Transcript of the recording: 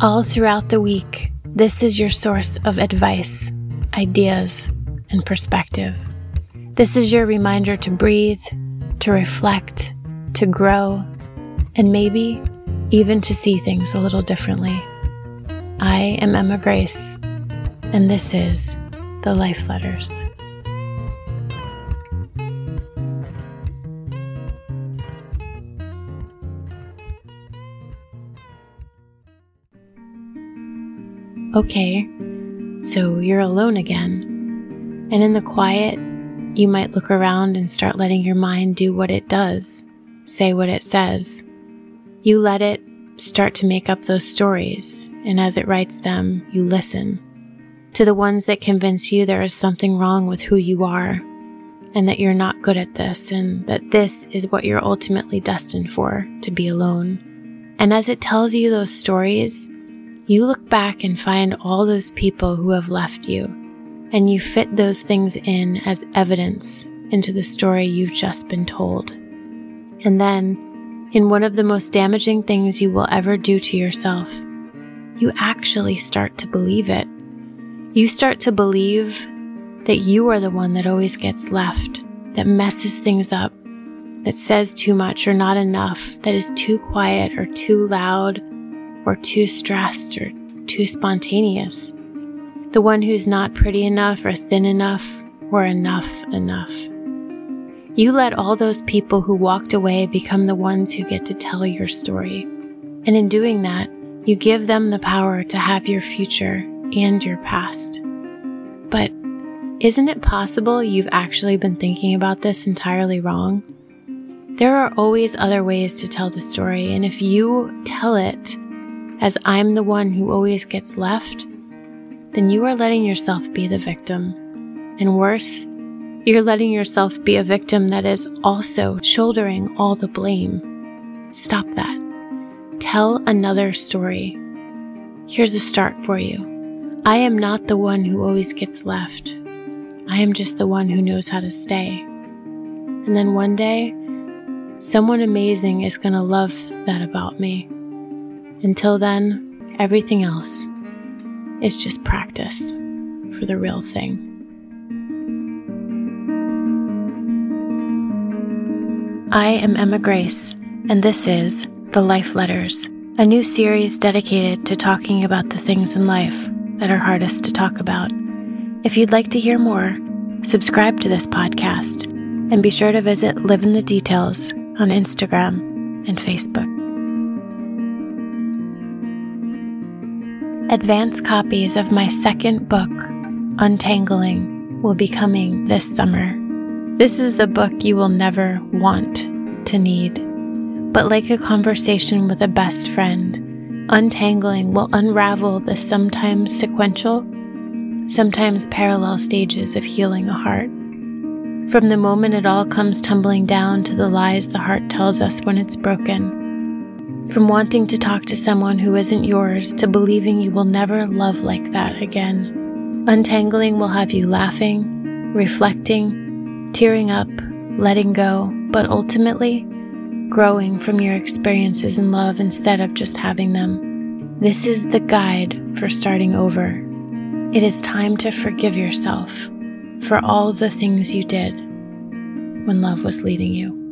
All throughout the week, this is your source of advice, ideas, and perspective. This is your reminder to breathe, to reflect, to grow, and maybe even to see things a little differently. I am Emma Grace, and this is The Life Letters. Okay, so you're alone again. And in the quiet, you might look around and start letting your mind do what it does, say what it says. You let it start to make up those stories, and as it writes them, you listen to the ones that convince you there is something wrong with who you are, and that you're not good at this, and that this is what you're ultimately destined for to be alone. And as it tells you those stories, you look back and find all those people who have left you, and you fit those things in as evidence into the story you've just been told. And then, in one of the most damaging things you will ever do to yourself, you actually start to believe it. You start to believe that you are the one that always gets left, that messes things up, that says too much or not enough, that is too quiet or too loud or too stressed or too spontaneous. The one who's not pretty enough or thin enough or enough enough. You let all those people who walked away become the ones who get to tell your story. And in doing that, you give them the power to have your future and your past. But isn't it possible you've actually been thinking about this entirely wrong? There are always other ways to tell the story, and if you tell it as I'm the one who always gets left, then you are letting yourself be the victim. And worse, you're letting yourself be a victim that is also shouldering all the blame. Stop that. Tell another story. Here's a start for you. I am not the one who always gets left. I am just the one who knows how to stay. And then one day, someone amazing is going to love that about me. Until then, everything else is just practice for the real thing. I am Emma Grace, and this is The Life Letters, a new series dedicated to talking about the things in life that are hardest to talk about. If you'd like to hear more, subscribe to this podcast and be sure to visit Live in the Details on Instagram and Facebook. Advance copies of my second book, Untangling, will be coming this summer. This is the book you will never want to need. But like a conversation with a best friend, Untangling will unravel the sometimes sequential, sometimes parallel stages of healing a heart. From the moment it all comes tumbling down to the lies the heart tells us when it's broken from wanting to talk to someone who isn't yours to believing you will never love like that again. Untangling will have you laughing, reflecting, tearing up, letting go, but ultimately growing from your experiences in love instead of just having them. This is the guide for starting over. It is time to forgive yourself for all the things you did when love was leading you.